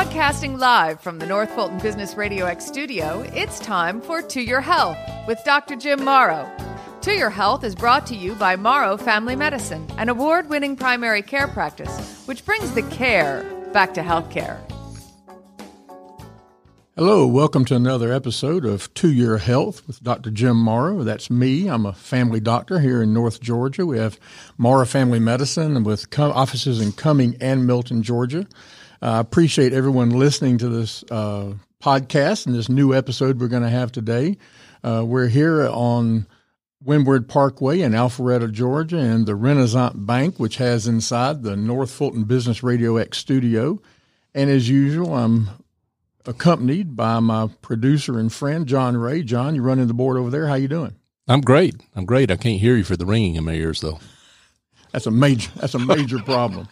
Broadcasting live from the North Fulton Business Radio X studio, it's time for To Your Health with Dr. Jim Morrow. To Your Health is brought to you by Morrow Family Medicine, an award winning primary care practice which brings the care back to healthcare. Hello, welcome to another episode of To Your Health with Dr. Jim Morrow. That's me. I'm a family doctor here in North Georgia. We have Morrow Family Medicine with offices in Cumming and Milton, Georgia. I uh, appreciate everyone listening to this uh, podcast and this new episode we're going to have today. Uh, we're here on Windward Parkway in Alpharetta, Georgia, and the Renaissance Bank, which has inside the North Fulton Business Radio X studio. And as usual, I'm accompanied by my producer and friend John Ray. John, you're running the board over there. How you doing? I'm great. I'm great. I can't hear you for the ringing in my ears, though. That's a major. That's a major problem.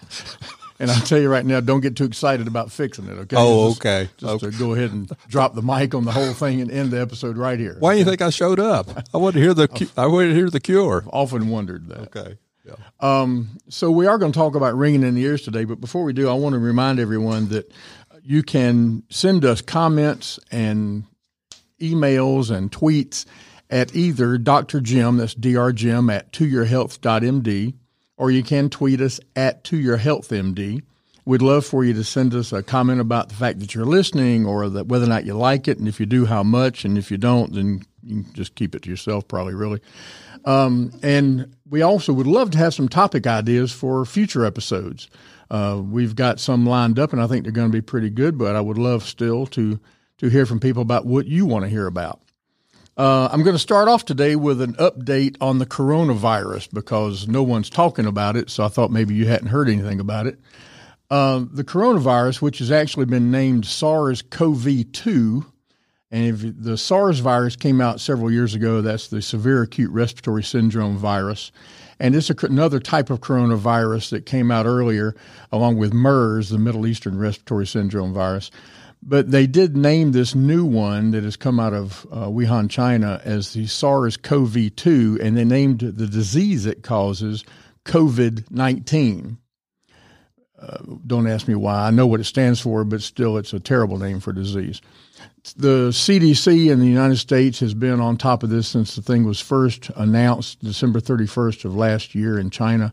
And I'll tell you right now, don't get too excited about fixing it. Okay. Oh, just, okay. Just okay. to go ahead and drop the mic on the whole thing and end the episode right here. Why do you think I showed up? I wanted to hear the. I wanted to hear the cure. I've often wondered that. Okay. Yeah. Um, so we are going to talk about ringing in the ears today, but before we do, I want to remind everyone that you can send us comments and emails and tweets at either Dr. Jim, that's Dr. Jim at toyourhealth.md, or you can tweet us at To Your Health MD. We'd love for you to send us a comment about the fact that you're listening or that whether or not you like it, and if you do, how much, and if you don't, then you can just keep it to yourself, probably, really. Um, and we also would love to have some topic ideas for future episodes. Uh, we've got some lined up, and I think they're going to be pretty good. But I would love still to to hear from people about what you want to hear about. Uh, I'm going to start off today with an update on the coronavirus because no one's talking about it. So I thought maybe you hadn't heard anything about it. Uh, the coronavirus, which has actually been named SARS-CoV-2, and if the SARS virus came out several years ago, that's the severe acute respiratory syndrome virus. And it's another type of coronavirus that came out earlier, along with MERS, the Middle Eastern Respiratory Syndrome virus. But they did name this new one that has come out of uh, Wuhan, China, as the SARS CoV 2, and they named the disease it causes COVID 19. Uh, don't ask me why. I know what it stands for, but still, it's a terrible name for disease. The CDC in the United States has been on top of this since the thing was first announced December 31st of last year in China.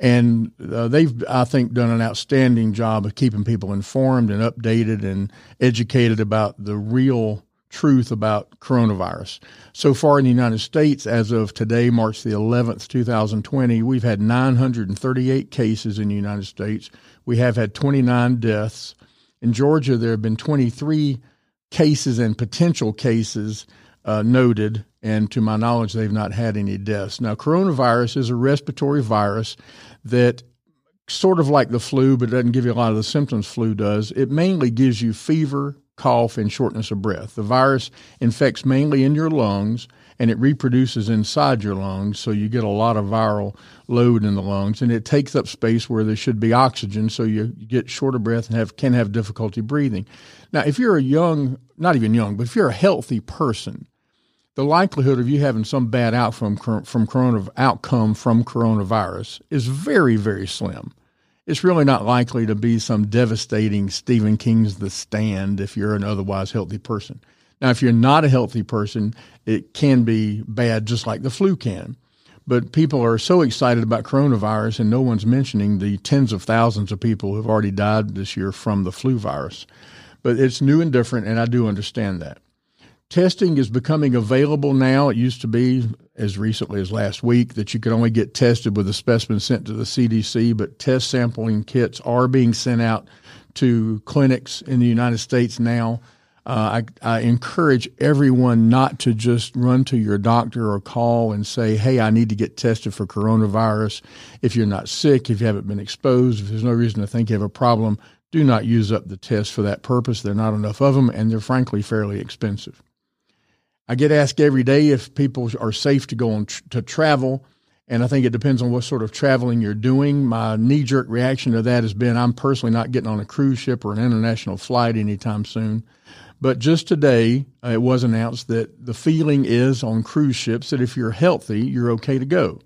And uh, they've, I think, done an outstanding job of keeping people informed and updated and educated about the real truth about coronavirus. So far in the United States, as of today, March the 11th, 2020, we've had 938 cases in the United States. We have had 29 deaths. In Georgia, there have been 23 cases and potential cases uh, noted, and to my knowledge, they've not had any deaths. Now, coronavirus is a respiratory virus that sort of like the flu, but doesn't give you a lot of the symptoms flu does. It mainly gives you fever, cough, and shortness of breath. The virus infects mainly in your lungs and it reproduces inside your lungs, so you get a lot of viral load in the lungs, and it takes up space where there should be oxygen, so you, get short of breath and have can have difficulty breathing. Now, if you're a young, not even young, but if you're a healthy person, the likelihood of you having some bad outcome from corona outcome from coronavirus is very very slim. It's really not likely to be some devastating Stephen King's The Stand if you're an otherwise healthy person. Now, if you're not a healthy person, it can be bad just like the flu can. But people are so excited about coronavirus, and no one's mentioning the tens of thousands of people who've already died this year from the flu virus. But it's new and different, and I do understand that. Testing is becoming available now. It used to be as recently as last week that you could only get tested with a specimen sent to the CDC, but test sampling kits are being sent out to clinics in the United States now. Uh, I, I, encourage everyone not to just run to your doctor or call and say, hey, I need to get tested for coronavirus. If you're not sick, if you haven't been exposed, if there's no reason to think you have a problem, do not use up the test for that purpose. There are not enough of them, and they're frankly fairly expensive. I get asked every day if people are safe to go on tr- to travel, and I think it depends on what sort of traveling you're doing. My knee jerk reaction to that has been I'm personally not getting on a cruise ship or an international flight anytime soon. But just today, uh, it was announced that the feeling is on cruise ships that if you're healthy, you're okay to go.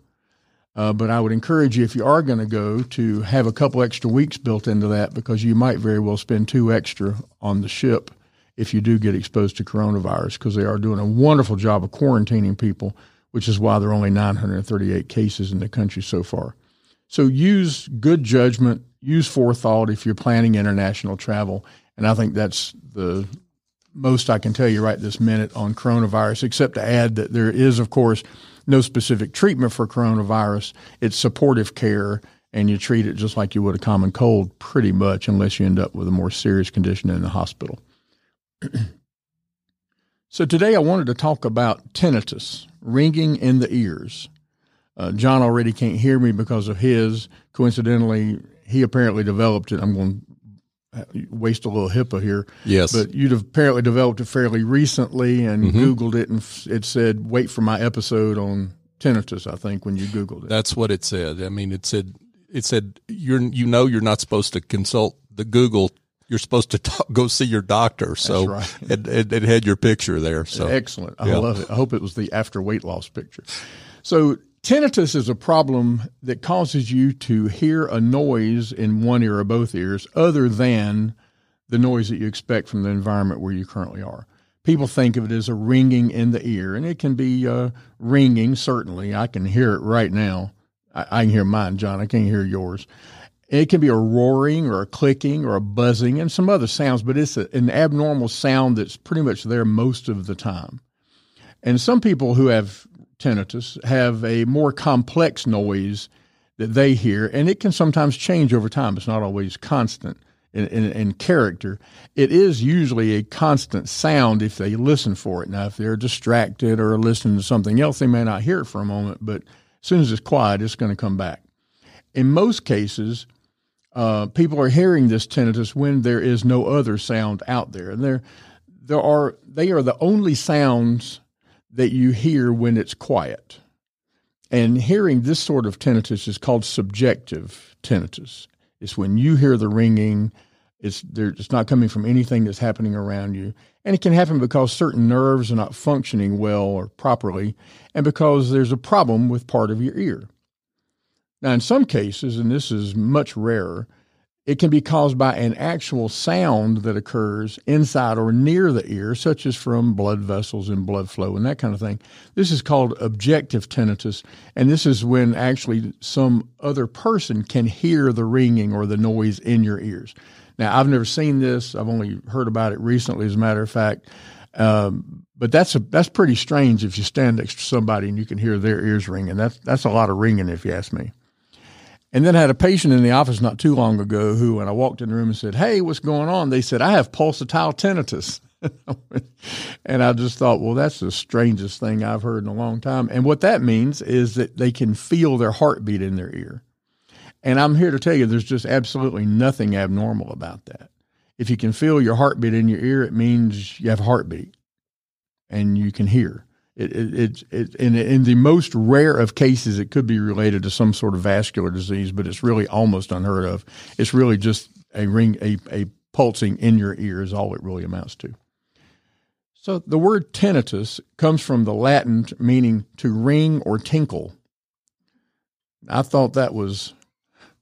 Uh, but I would encourage you, if you are going to go, to have a couple extra weeks built into that because you might very well spend two extra on the ship if you do get exposed to coronavirus because they are doing a wonderful job of quarantining people, which is why there are only 938 cases in the country so far. So use good judgment, use forethought if you're planning international travel. And I think that's the most I can tell you right this minute on coronavirus, except to add that there is, of course, no specific treatment for coronavirus. It's supportive care, and you treat it just like you would a common cold, pretty much, unless you end up with a more serious condition in the hospital. So today I wanted to talk about tinnitus, ringing in the ears. Uh, John already can't hear me because of his. Coincidentally, he apparently developed it. I'm going to waste a little HIPAA here. Yes. But you'd have apparently developed it fairly recently and Mm-hmm. Googled it, and it said, wait for my episode on tinnitus, I think, when you Googled it. That's what it said. I mean, it said it said you're you know you're not supposed to consult the Google. You're supposed to talk, go see your doctor. So right. it, it, it had your picture there. So Excellent. I Yeah. love it. I hope it was the after weight loss picture. So, tinnitus is a problem that causes you to hear a noise in one ear or both ears other than the noise that you expect from the environment where you currently are. People think of it as a ringing in the ear, and it can be uh, ringing, certainly. I can hear it right now. I, I can hear mine, John. I can't hear yours. It can be a roaring or a clicking or a buzzing and some other sounds, but it's a, an abnormal sound that's pretty much there most of the time. And some people who have tinnitus have a more complex noise that they hear, and it can sometimes change over time. It's not always constant in, in, in character. It is usually a constant sound if they listen for it. Now, if they're distracted or listening to something else, they may not hear it for a moment, but as soon as it's quiet, it's going to come back. In most cases, uh, people are hearing this tinnitus when there is no other sound out there. And there, there are they are the only sounds that you hear when it's quiet. And hearing this sort of tinnitus is called subjective tinnitus. It's when you hear the ringing, it's there, it's not coming from anything that's happening around you. And it can happen because certain nerves are not functioning well or properly, and because there's a problem with part of your ear. Now, in some cases, and this is much rarer, it can be caused by an actual sound that occurs inside or near the ear, such as from blood vessels and blood flow and that kind of thing. This is called objective tinnitus, and this is when actually some other person can hear the ringing or the noise in your ears. Now, I've never seen this. I've only heard about it recently, as a matter of fact. Um, but that's a that's pretty strange if you stand next to somebody and you can hear their ears ringing. That's that's a lot of ringing, if you ask me. And then I had a patient in the office not too long ago who, when I walked in the room and said, Hey, what's going on? They said, I have pulsatile tinnitus. and I just thought, well, that's the strangest thing I've heard in a long time. And what that means is that they can feel their heartbeat in their ear. And I'm here to tell you, there's just absolutely nothing abnormal about that. If you can feel your heartbeat in your ear, it means you have a heartbeat and you can hear. It, it, it, it, in, in the most rare of cases, it could be related to some sort of vascular disease, but it's really almost unheard of. It's really just a ring, a, a pulsing in your ear is all it really amounts to. So the word tinnitus comes from the Latin meaning to ring or tinkle. I thought that was,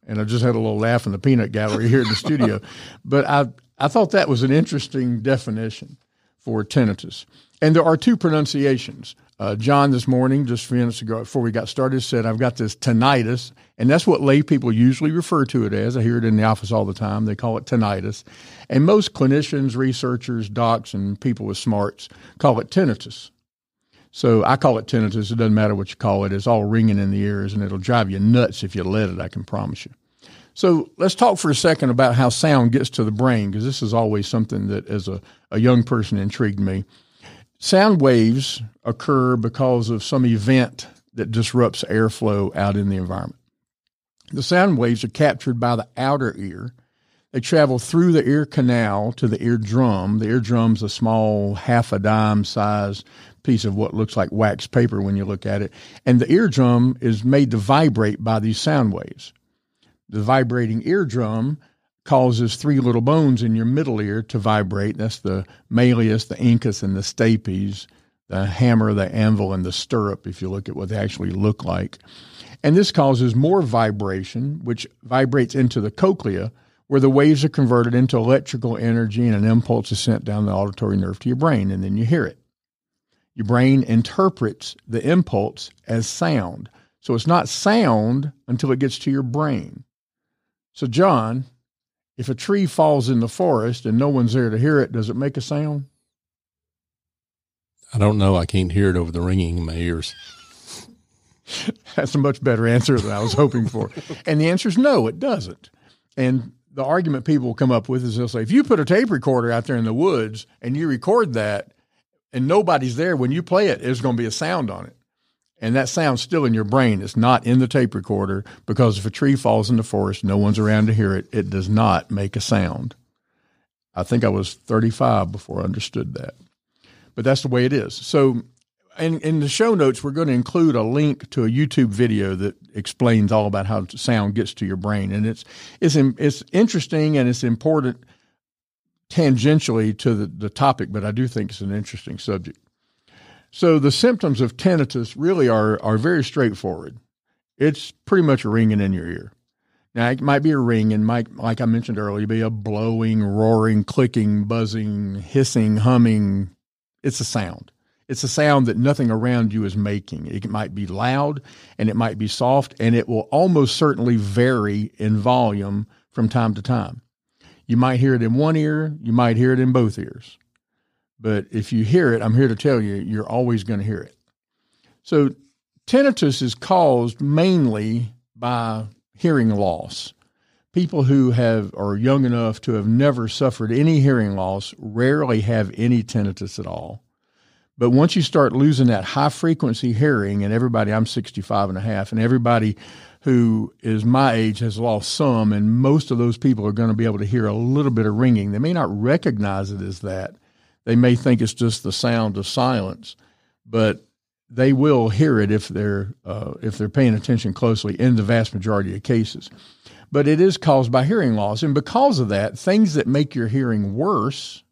and I just had a little laugh in the peanut gallery here in the studio, but I, I thought that was an interesting definition for tinnitus. And there are two pronunciations. Uh, John this morning, just a few minutes ago, before we got started, said, I've got this tinnitus. And that's what lay people usually refer to it as. I hear it in the office all the time. They call it tinnitus. And most clinicians, researchers, docs, and people with smarts call it tinnitus. So I call it tinnitus. It doesn't matter what you call it. It's all ringing in the ears, and it'll drive you nuts if you let it, I can promise you. So let's talk for a second about how sound gets to the brain, because this is always something that, as a, a young person, intrigued me. Sound waves occur because of some event that disrupts airflow out in the environment. The sound waves are captured by the outer ear. They travel through the ear canal to the eardrum. The eardrum's a small half a dime size piece of what looks like wax paper when you look at it. And the eardrum is made to vibrate by these sound waves. The vibrating eardrum causes three little bones in your middle ear to vibrate. That's the malleus, the incus, and the stapes, the hammer, the anvil, and the stirrup, if you look at what they actually look like. And this causes more vibration, which vibrates into the cochlea, where the waves are converted into electrical energy and an impulse is sent down the auditory nerve to your brain, and then you hear it. Your brain interprets the impulse as sound. So it's not sound until it gets to your brain. So, John, if a tree falls in the forest and no one's there to hear it, does it make a sound? I don't know. I can't hear it over the ringing in my ears. That's a much better answer than I was hoping for. and the answer is no, it doesn't. And the argument people will come up with is they'll say, if you put a tape recorder out there in the woods and you record that and nobody's there, when you play it, there's going to be a sound on it. And that sound's still in your brain. It's not in the tape recorder because if a tree falls in the forest, no one's around to hear it, it does not make a sound. I think I was 35 before I understood that. But that's the way it is. So in, in the show notes, we're going to include a link to a YouTube video that explains all about how sound gets to your brain, and it's it's it's interesting and it's important tangentially to the, the topic, but I do think it's an interesting subject. So the symptoms of tinnitus really are are very straightforward. It's pretty much a ringing in your ear. Now it might be a ring, and might, like I mentioned earlier, be a blowing, roaring, clicking, buzzing, hissing, humming. It's a sound. It's a sound that nothing around you is making. It might be loud and it might be soft, and it will almost certainly vary in volume from time to time. You might hear it in one ear, you might hear it in both ears. But if you hear it, I'm here to tell you, you're always going to hear it. So, tinnitus is caused mainly by hearing loss. People who have are young enough to have never suffered any hearing loss rarely have any tinnitus at all. But once you start losing that high frequency hearing, and everybody, I'm 65 and a half, and everybody who is my age has lost some, and most of those people are going to be able to hear a little bit of ringing. They may not recognize it as that. They may think it's just the sound of silence, but they will hear it if they're uh, if they're paying attention closely in the vast majority of cases. But it is caused by hearing loss, and because of that, things that make your hearing worse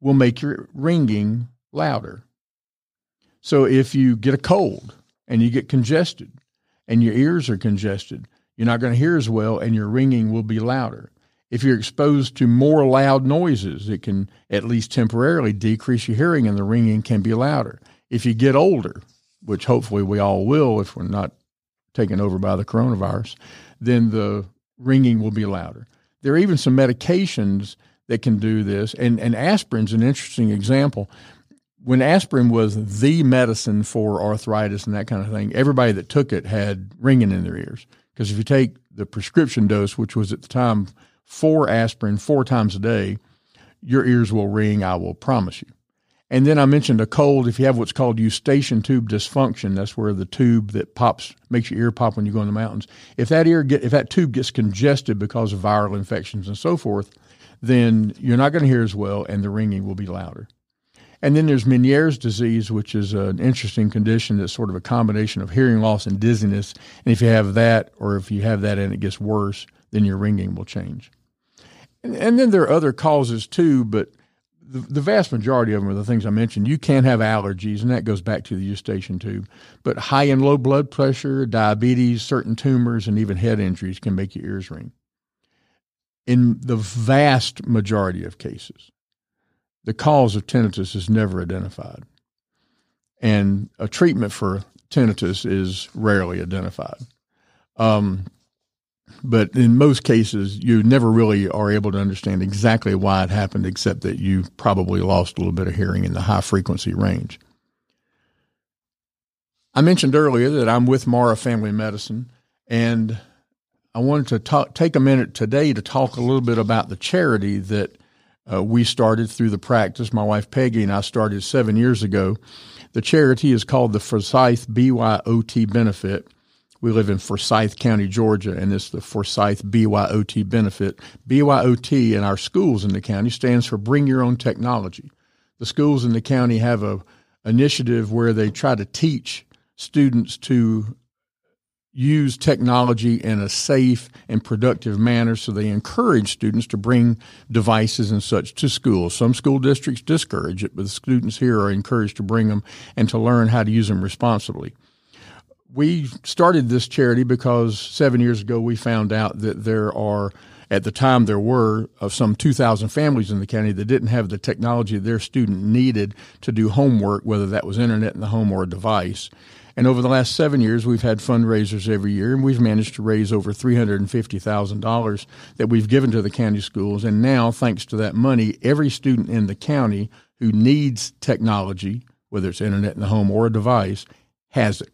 will make your ringing louder. So if you get a cold and you get congested and your ears are congested, you're not going to hear as well and your ringing will be louder. If you're exposed to more loud noises, it can at least temporarily decrease your hearing and the ringing can be louder. If you get older, which hopefully we all will if we're not taken over by the coronavirus, then the ringing will be louder. There are even some medications that can do this, and, and aspirin's an interesting example when aspirin was the medicine for arthritis and that kind of thing, everybody that took it had ringing in their ears. Because if you take the prescription dose, which was at the time four aspirin four times a day, your ears will ring, I will promise you. And then I mentioned a cold. If you have what's called eustachian tube dysfunction, that's where the tube that pops makes your ear pop when you go in the mountains. If that ear get if that tube gets congested because of viral infections and so forth, then you're not going to hear as well, and the ringing will be louder. And then there's Meniere's disease, which is an interesting condition that's sort of a combination of hearing loss and dizziness. And if you have that, or if you have that and it gets worse, then your ringing will change. And, and then there are other causes too, but the, the, vast majority of them are the things I mentioned. You can have allergies, and that goes back to the eustachian tube. But high and low blood pressure, diabetes, certain tumors, and even head injuries can make your ears ring. In the vast majority of cases, the cause of tinnitus is never identified. And a treatment for tinnitus is rarely identified. Um, but in most cases, you never really are able to understand exactly why it happened, except that you probably lost a little bit of hearing in the high frequency range. I mentioned earlier that I'm with Morrow Family Medicine, and I wanted to talk, take a minute today to talk a little bit about the charity that uh, we started through the practice. My wife Peggy and I started seven years ago. The charity is called the Forsyth BYOT Benefit. We live in Forsyth County, Georgia, and it's the Forsyth BYOT Benefit. BYOT in our schools in the county stands for Bring Your Own Technology. The schools in the county have a initiative where they try to teach students to use technology in a safe and productive manner. So they encourage students to bring devices and such to school. Some school districts discourage it, but the students here are encouraged to bring them and to learn how to use them responsibly. We started this charity because seven years ago we found out that there are at the time there were of some 2,000 families in the county that didn't have the technology their student needed to do homework, whether that was internet in the home or a device. And over the last seven years, we've had fundraisers every year, and we've managed to raise over $350,000 that we've given to the county schools. And now, thanks to that money, every student in the county who needs technology, whether it's internet in the home or a device, has it.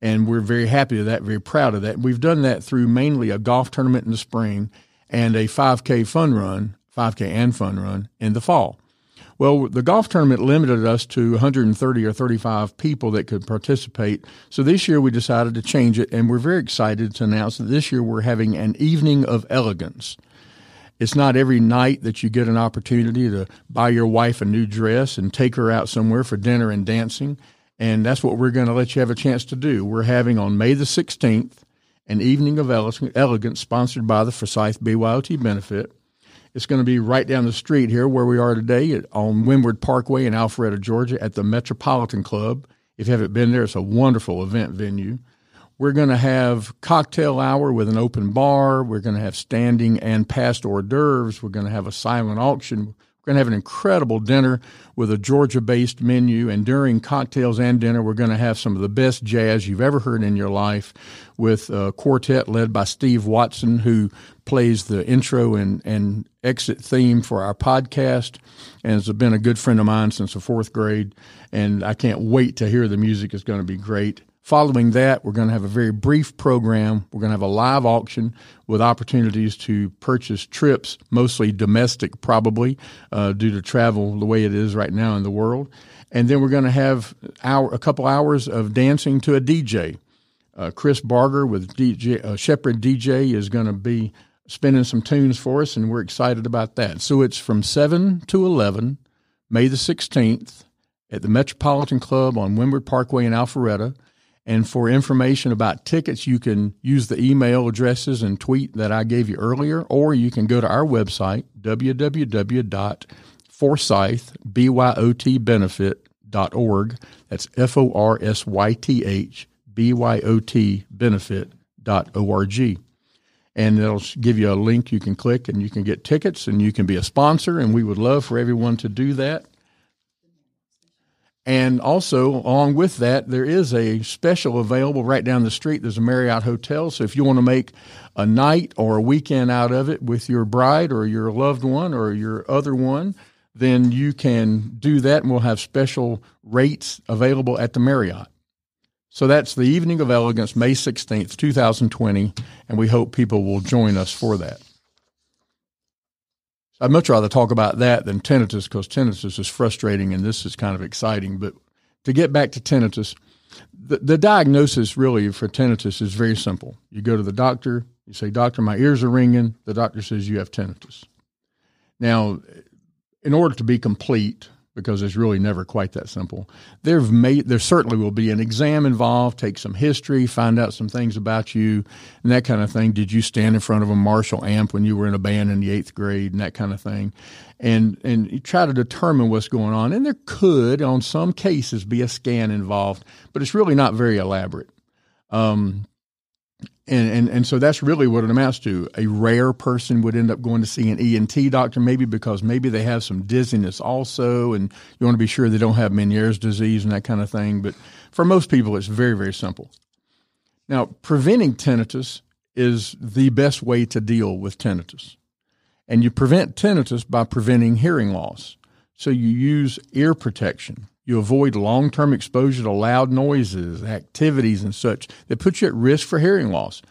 And we're very happy with that, very proud of that. We've done that through mainly a golf tournament in the spring and a 5K fun run, 5K and fun run in the fall. Well, the golf tournament limited us to 130 or 35 people that could participate. So this year we decided to change it, and we're very excited to announce that this year we're having an evening of elegance. It's not every night that you get an opportunity to buy your wife a new dress and take her out somewhere for dinner and dancing. And that's what we're going to let you have a chance to do. We're having on May the 16th an evening of elegance sponsored by the Forsyth BYOT benefit. It's going to be right down the street here where we are today on Windward Parkway in Alpharetta, Georgia at the Metropolitan Club. If you haven't been there, it's a wonderful event venue. We're going to have cocktail hour with an open bar. We're going to have standing and passed hors d'oeuvres. We're going to have a silent auction going to have an incredible dinner with a Georgia based menu. And during cocktails and dinner, we're going to have some of the best jazz you've ever heard in your life with a quartet led by Steve Watson, who plays the intro and, and exit theme for our podcast and has been a good friend of mine since the fourth grade. And I can't wait to hear the music. It's going to be great. Following that, we're going to have a very brief program. We're going to have a live auction with opportunities to purchase trips, mostly domestic, probably uh, due to travel the way it is right now in the world. And then we're going to have hour, a couple hours of dancing to a DJ. Uh, Chris Barger with DJ uh, Shepherd DJ is going to be spinning some tunes for us, and we're excited about that. So it's from 7 to 11, May the 16th, at the Metropolitan Club on Windward Parkway in Alpharetta. And for information about tickets, you can use the email addresses and tweet that I gave you earlier, or you can go to our website, www.forsythbyotbenefit.org. That's F O R S Y T H B Y O T benefit.org. And it'll give you a link you can click and you can get tickets and you can be a sponsor. And we would love for everyone to do that. And also, along with that, there is a special available right down the street. There's a Marriott hotel. So if you want to make a night or a weekend out of it with your bride or your loved one or your other one, then you can do that and we'll have special rates available at the Marriott. So that's the Evening of Elegance, May 16th, 2020, and we hope people will join us for that. I'd much rather talk about that than tinnitus because tinnitus is frustrating and this is kind of exciting. But to get back to tinnitus, the, the diagnosis really for tinnitus is very simple. You go to the doctor, you say, Doctor, my ears are ringing. The doctor says you have tinnitus. Now, in order to be complete, because it's really never quite that simple. Made, there certainly will be an exam involved, take some history, find out some things about you, and that kind of thing. Did you stand in front of a Marshall amp when you were in a band in the eighth grade, and that kind of thing, and and try to determine what's going on. And there could, on some cases, be a scan involved, but it's really not very elaborate. Um, and, and and so that's really what it amounts to. A rare person would end up going to see an ENT doctor, maybe because maybe they have some dizziness also, and you want to be sure they don't have Meniere's disease and that kind of thing. But for most people, it's very very simple. Now, preventing tinnitus is the best way to deal with tinnitus, and you prevent tinnitus by preventing hearing loss. So you use ear protection. You avoid long term exposure to loud noises, activities, and such that put you at risk for hearing loss.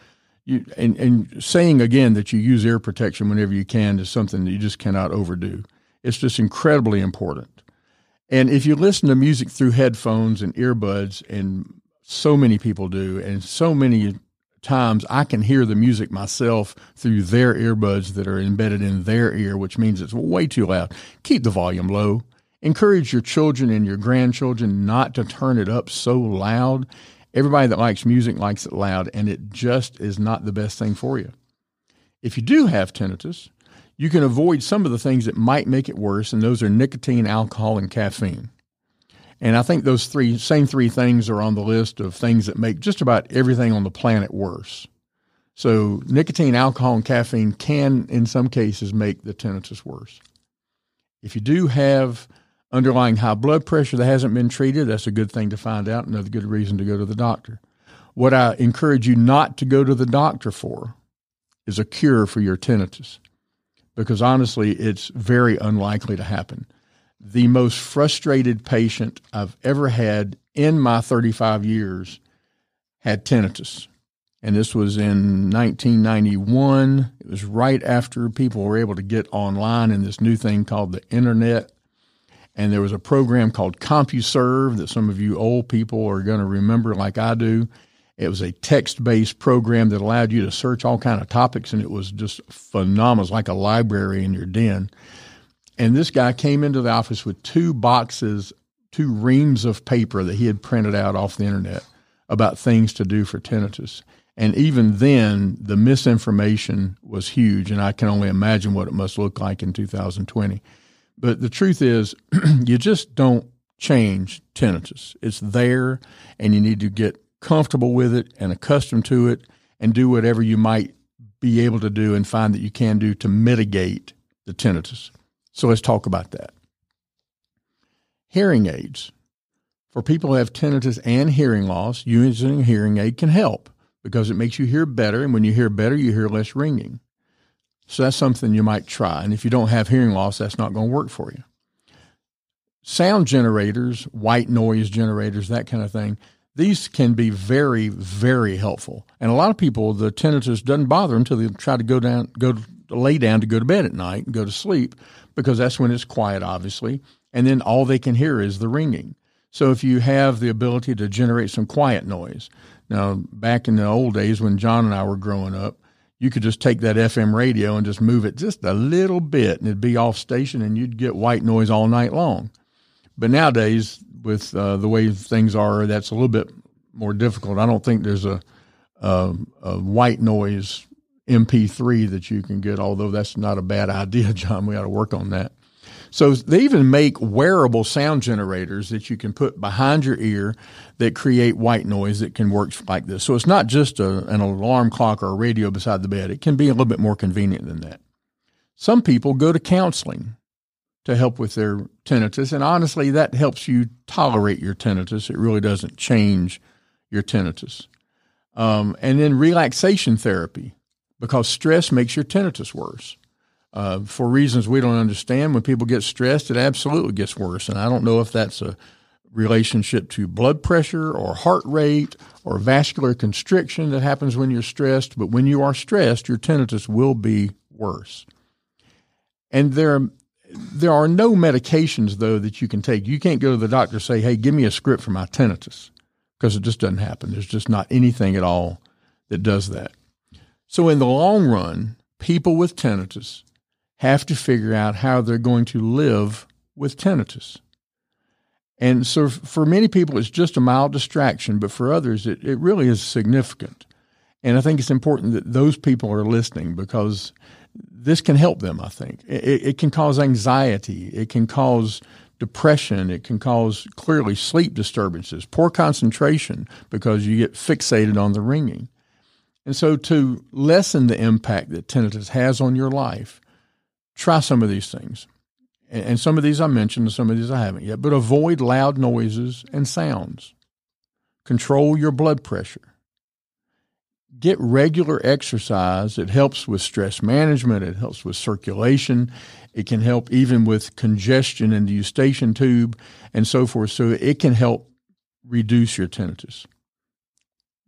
You, and, and saying again that you use ear protection whenever you can is something that you just cannot overdo. It's just incredibly important. And if you listen to music through headphones and earbuds, and so many people do, and so many times I can hear the music myself through their earbuds that are embedded in their ear, which means it's way too loud. Keep the volume low. Encourage your children and your grandchildren not to turn it up so loud. Everybody that likes music likes it loud, and it just is not the best thing for you. If you do have tinnitus, you can avoid some of the things that might make it worse, and those are nicotine, alcohol, and caffeine. And I think those three same three things are on the list of things that make just about everything on the planet worse. So nicotine, alcohol, and caffeine can, in some cases, make the tinnitus worse. If you do have underlying high blood pressure that hasn't been treated, that's a good thing to find out. Another good reason to go to the doctor. What I encourage you not to go to the doctor for is a cure for your tinnitus, because honestly, it's very unlikely to happen the most frustrated patient I've ever had in my 35 years had tinnitus. And this was in 1991. It was right after people were able to get online in this new thing called the internet. And there was a program called CompuServe that some of you old people are going to remember, like I do. It was a text-based program that allowed you to search all kind of topics, and it was just phenomenal. It was like a library in your den. And this guy came into the office with two boxes, two reams of paper that he had printed out off the internet about things to do for tinnitus. And even then, the misinformation was huge, and I can only imagine what it must look like in 2020. But the truth is, you just don't change tinnitus. It's there, and you need to get comfortable with it and accustomed to it and do whatever you might be able to do and find that you can do to mitigate the tinnitus. So let's talk about that. Hearing aids. For people who have tinnitus and hearing loss, using a hearing aid can help because it makes you hear better. And when you hear better, you hear less ringing. So that's something you might try. And if you don't have hearing loss, that's not going to work for you. Sound generators, white noise generators, that kind of thing, these can be very, very helpful. And a lot of people, the tinnitus doesn't bother them until they try to go down, go lay down to go to bed at night and go to sleep because that's when it's quiet, obviously. And then all they can hear is the ringing. So if you have the ability to generate some quiet noise, now back in the old days when John and I were growing up, you could just take that FM radio and just move it just a little bit and it'd be off station and you'd get white noise all night long. But nowadays, with uh, the way things are, that's a little bit more difficult. I don't think there's a, a, a white noise MP3 that you can get, although that's not a bad idea, John. We got to work on that. So they even make wearable sound generators that you can put behind your ear that create white noise that can work like this. So it's not just a, an alarm clock or a radio beside the bed. It can be a little bit more convenient than that. Some people go to counseling to help with their tinnitus, and honestly, that helps you tolerate your tinnitus. It really doesn't change your tinnitus. Um, and then relaxation therapy because stress makes your tinnitus worse. Uh, for reasons we don't understand, when people get stressed, it absolutely gets worse. And I don't know if that's a relationship to blood pressure or heart rate or vascular constriction that happens when you're stressed. But when you are stressed, your tinnitus will be worse. And there, there are no medications, though, that you can take. You can't go to the doctor and say, hey, give me a script for my tinnitus, because it just doesn't happen. There's just not anything at all that does that. So, in the long run, people with tinnitus have to figure out how they're going to live with tinnitus. And so, for many people, it's just a mild distraction, but for others, it, it really is significant. And I think it's important that those people are listening because this can help them, I think. It, it can cause anxiety, it can cause depression, it can cause clearly sleep disturbances, poor concentration because you get fixated on the ringing. And so, to lessen the impact that tinnitus has on your life, try some of these things. And some of these I mentioned, and some of these I haven't yet, but avoid loud noises and sounds. Control your blood pressure. Get regular exercise. It helps with stress management, it helps with circulation, it can help even with congestion in the eustachian tube and so forth. So, it can help reduce your tinnitus.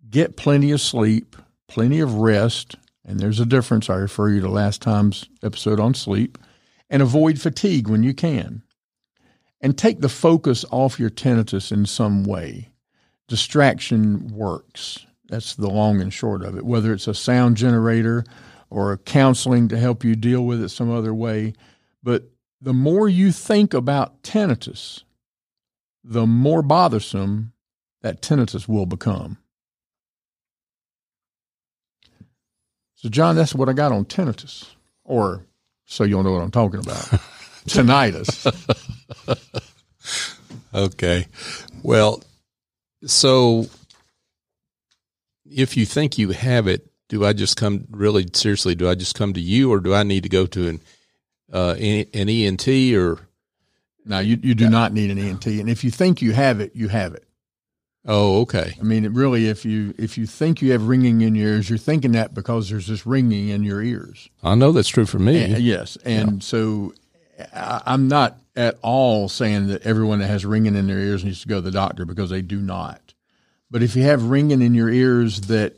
Get plenty of sleep plenty of rest, and there's a difference. I refer you to last time's episode on sleep, and avoid fatigue when you can. And take the focus off your tinnitus in some way. Distraction works. That's the long and short of it. Whether it's a sound generator or counseling to help you deal with it some other way. But the more you think about tinnitus, the more bothersome that tinnitus will become. So, John, that's what I got on tinnitus, or so you'll know what I'm talking about. Tinnitus. Okay. Well, so if you think you have it, do I just come really seriously? Do I just come to you, or do I need to go to an uh, an, ENT or? No, you you do not need an ENT, and if you think you have it, you have it. Oh, okay. I mean, it really, if you if you think you have ringing in your ears, you're thinking that because there's this ringing in your ears. I know that's true for me. And- yes, and so I, I'm not at all saying that everyone that has ringing in their ears needs to go to the doctor because they do not. But if you have ringing in your ears that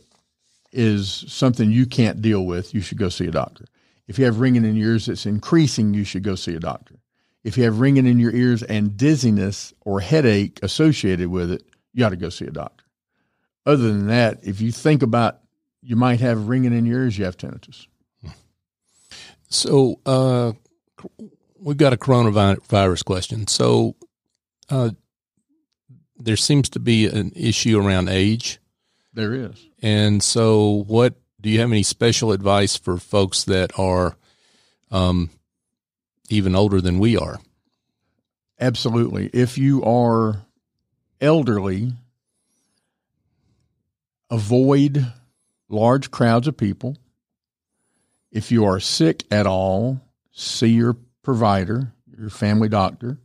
is something you can't deal with, you should go see a doctor. If you have ringing in your ears that's increasing, you should go see a doctor. If you have ringing in your ears and dizziness or headache associated with it, you ought to go see a doctor. Other than that, if you think about you might have ringing in your ears, you have tinnitus. So uh, we've got a coronavirus question. So uh, there seems to be an issue around age, There is. and so what do you have any special advice for folks that are um, even older than we are? Absolutely. If you are elderly, avoid large crowds of people. If you are sick at all, see your provider, your family doctor.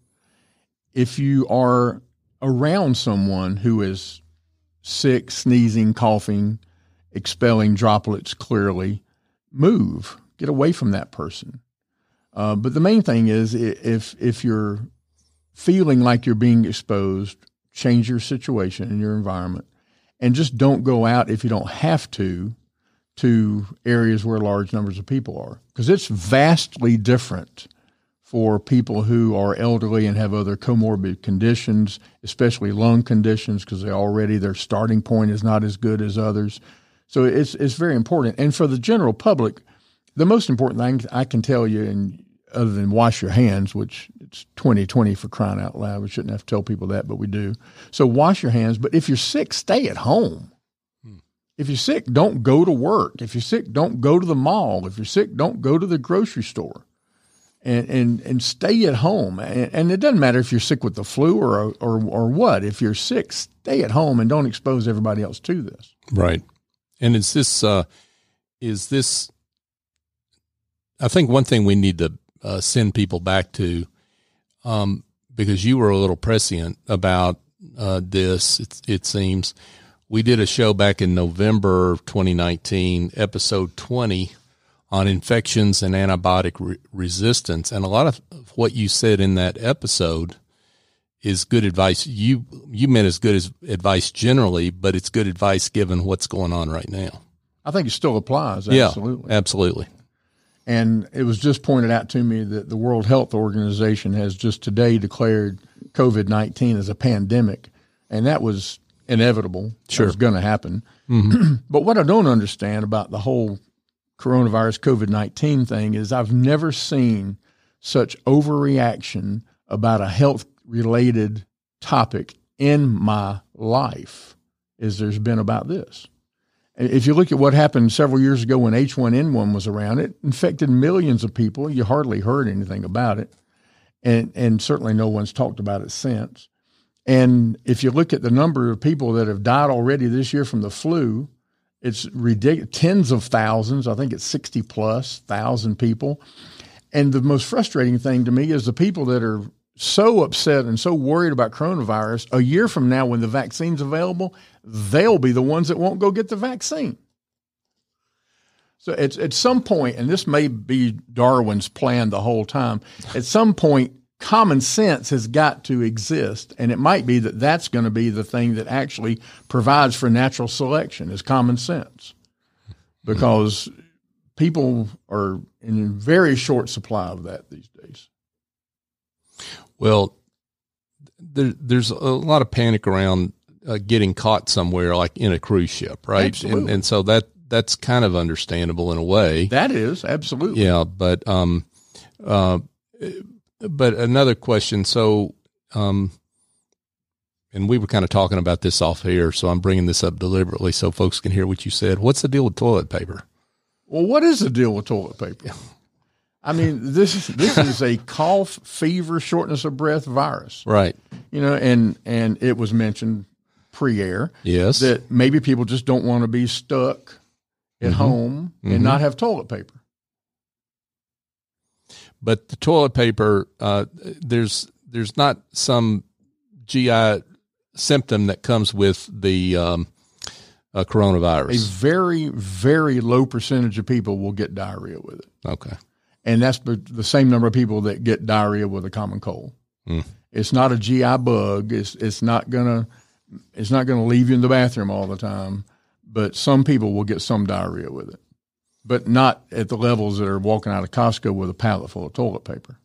If you are around someone who is sick, sneezing, coughing, expelling droplets clearly, move. Get away from that person. Uh, but the main thing is if if you're feeling like you're being exposed, change your situation and your environment, and just don't go out if you don't have to to areas where large numbers of people are, because it's vastly different for people who are elderly and have other comorbid conditions, especially lung conditions, because they already their starting point is not as good as others. So it's it's very important. And for the general public, the most important thing I can tell you, and other than wash your hands, which it's 2020 for crying out loud, we shouldn't have to tell people that, but we do. So wash your hands. But if you're sick, stay at home. If you're sick, don't go to work. If you're sick, don't go to the mall. If you're sick, don't go to the grocery store. And and and stay at home. And, and it doesn't matter if you're sick with the flu or or or what. If you're sick, stay at home and don't expose everybody else to this. Right. And is this uh is this I think one thing we need to uh, send people back to um because you were a little prescient about uh this it, it seems we did a show back in November of 2019 episode 20 on infections and antibiotic re- resistance and a lot of what you said in that episode is good advice. You you meant as good as advice generally, but it's good advice given what's going on right now. I think it still applies. Yeah, Absolutely. And it was just pointed out to me that the World Health Organization has just today declared COVID 19 as a pandemic. And that was inevitable. Sure. It was going to happen. Mm-hmm. but what I don't understand about the whole coronavirus COVID 19 thing is I've never seen such overreaction about a health related topic in my life as there's been about this. If you look at what happened several years ago when H1N1 was around, it infected millions of people. You hardly heard anything about it. And, and certainly no one's talked about it since. And if you look at the number of people that have died already this year from the flu, it's ridiculous. Tens of thousands. I think it's 60 plus thousand people. And the most frustrating thing to me is the people that are so upset and so worried about coronavirus, a year from now, when the vaccine's available, they'll be the ones that won't go get the vaccine. So it's at some point, and this may be Darwin's plan the whole time, at some point, common sense has got to exist. And it might be that that's going to be the thing that actually provides for natural selection is common sense. Because people are in very short supply of that these days. Well, there, there's a lot of panic around uh, getting caught somewhere, like in a cruise ship, right? And, and so that that's kind of understandable in a way. That is absolutely. Yeah, but um, uh, but another question. So, um, and we were kind of talking about this off air, so I'm bringing this up deliberately so folks can hear what you said. What's the deal with toilet paper? Well, what is the deal with toilet paper? I mean, this is this is a cough, fever, shortness of breath virus. Right. You know, and and it was mentioned pre-air Yes. that maybe people just don't want to be stuck at home and not have toilet paper. but the toilet paper, uh, there's there's not some GI symptom that comes with the um, uh, coronavirus. A very very low percentage of people will get diarrhea with it. Okay. And that's the, the same number of people that get diarrhea with a common cold. Hmm. It's not a GI bug. It's it's not gonna it's not gonna leave you in the bathroom all the time. But some people will get some diarrhea with it, but not at the levels that are walking out of Costco with a pallet full of toilet paper.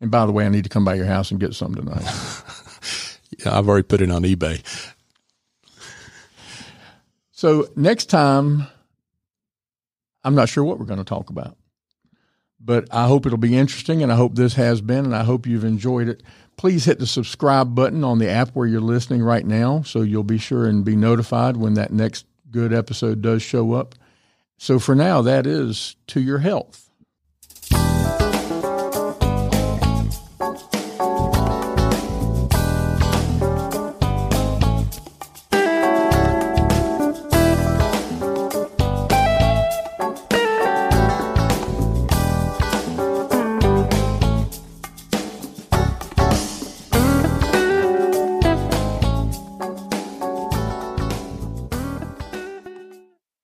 And by the way, I need to come by your house and get some tonight. Yeah, I've already put it on eBay. So next time, I'm not sure what we're going to talk about, but I hope it'll be interesting, and I hope this has been, and I hope you've enjoyed it. Please hit the subscribe button on the app where you're listening right now, so you'll be sure and be notified when that next good episode does show up. So for now, that is to your health.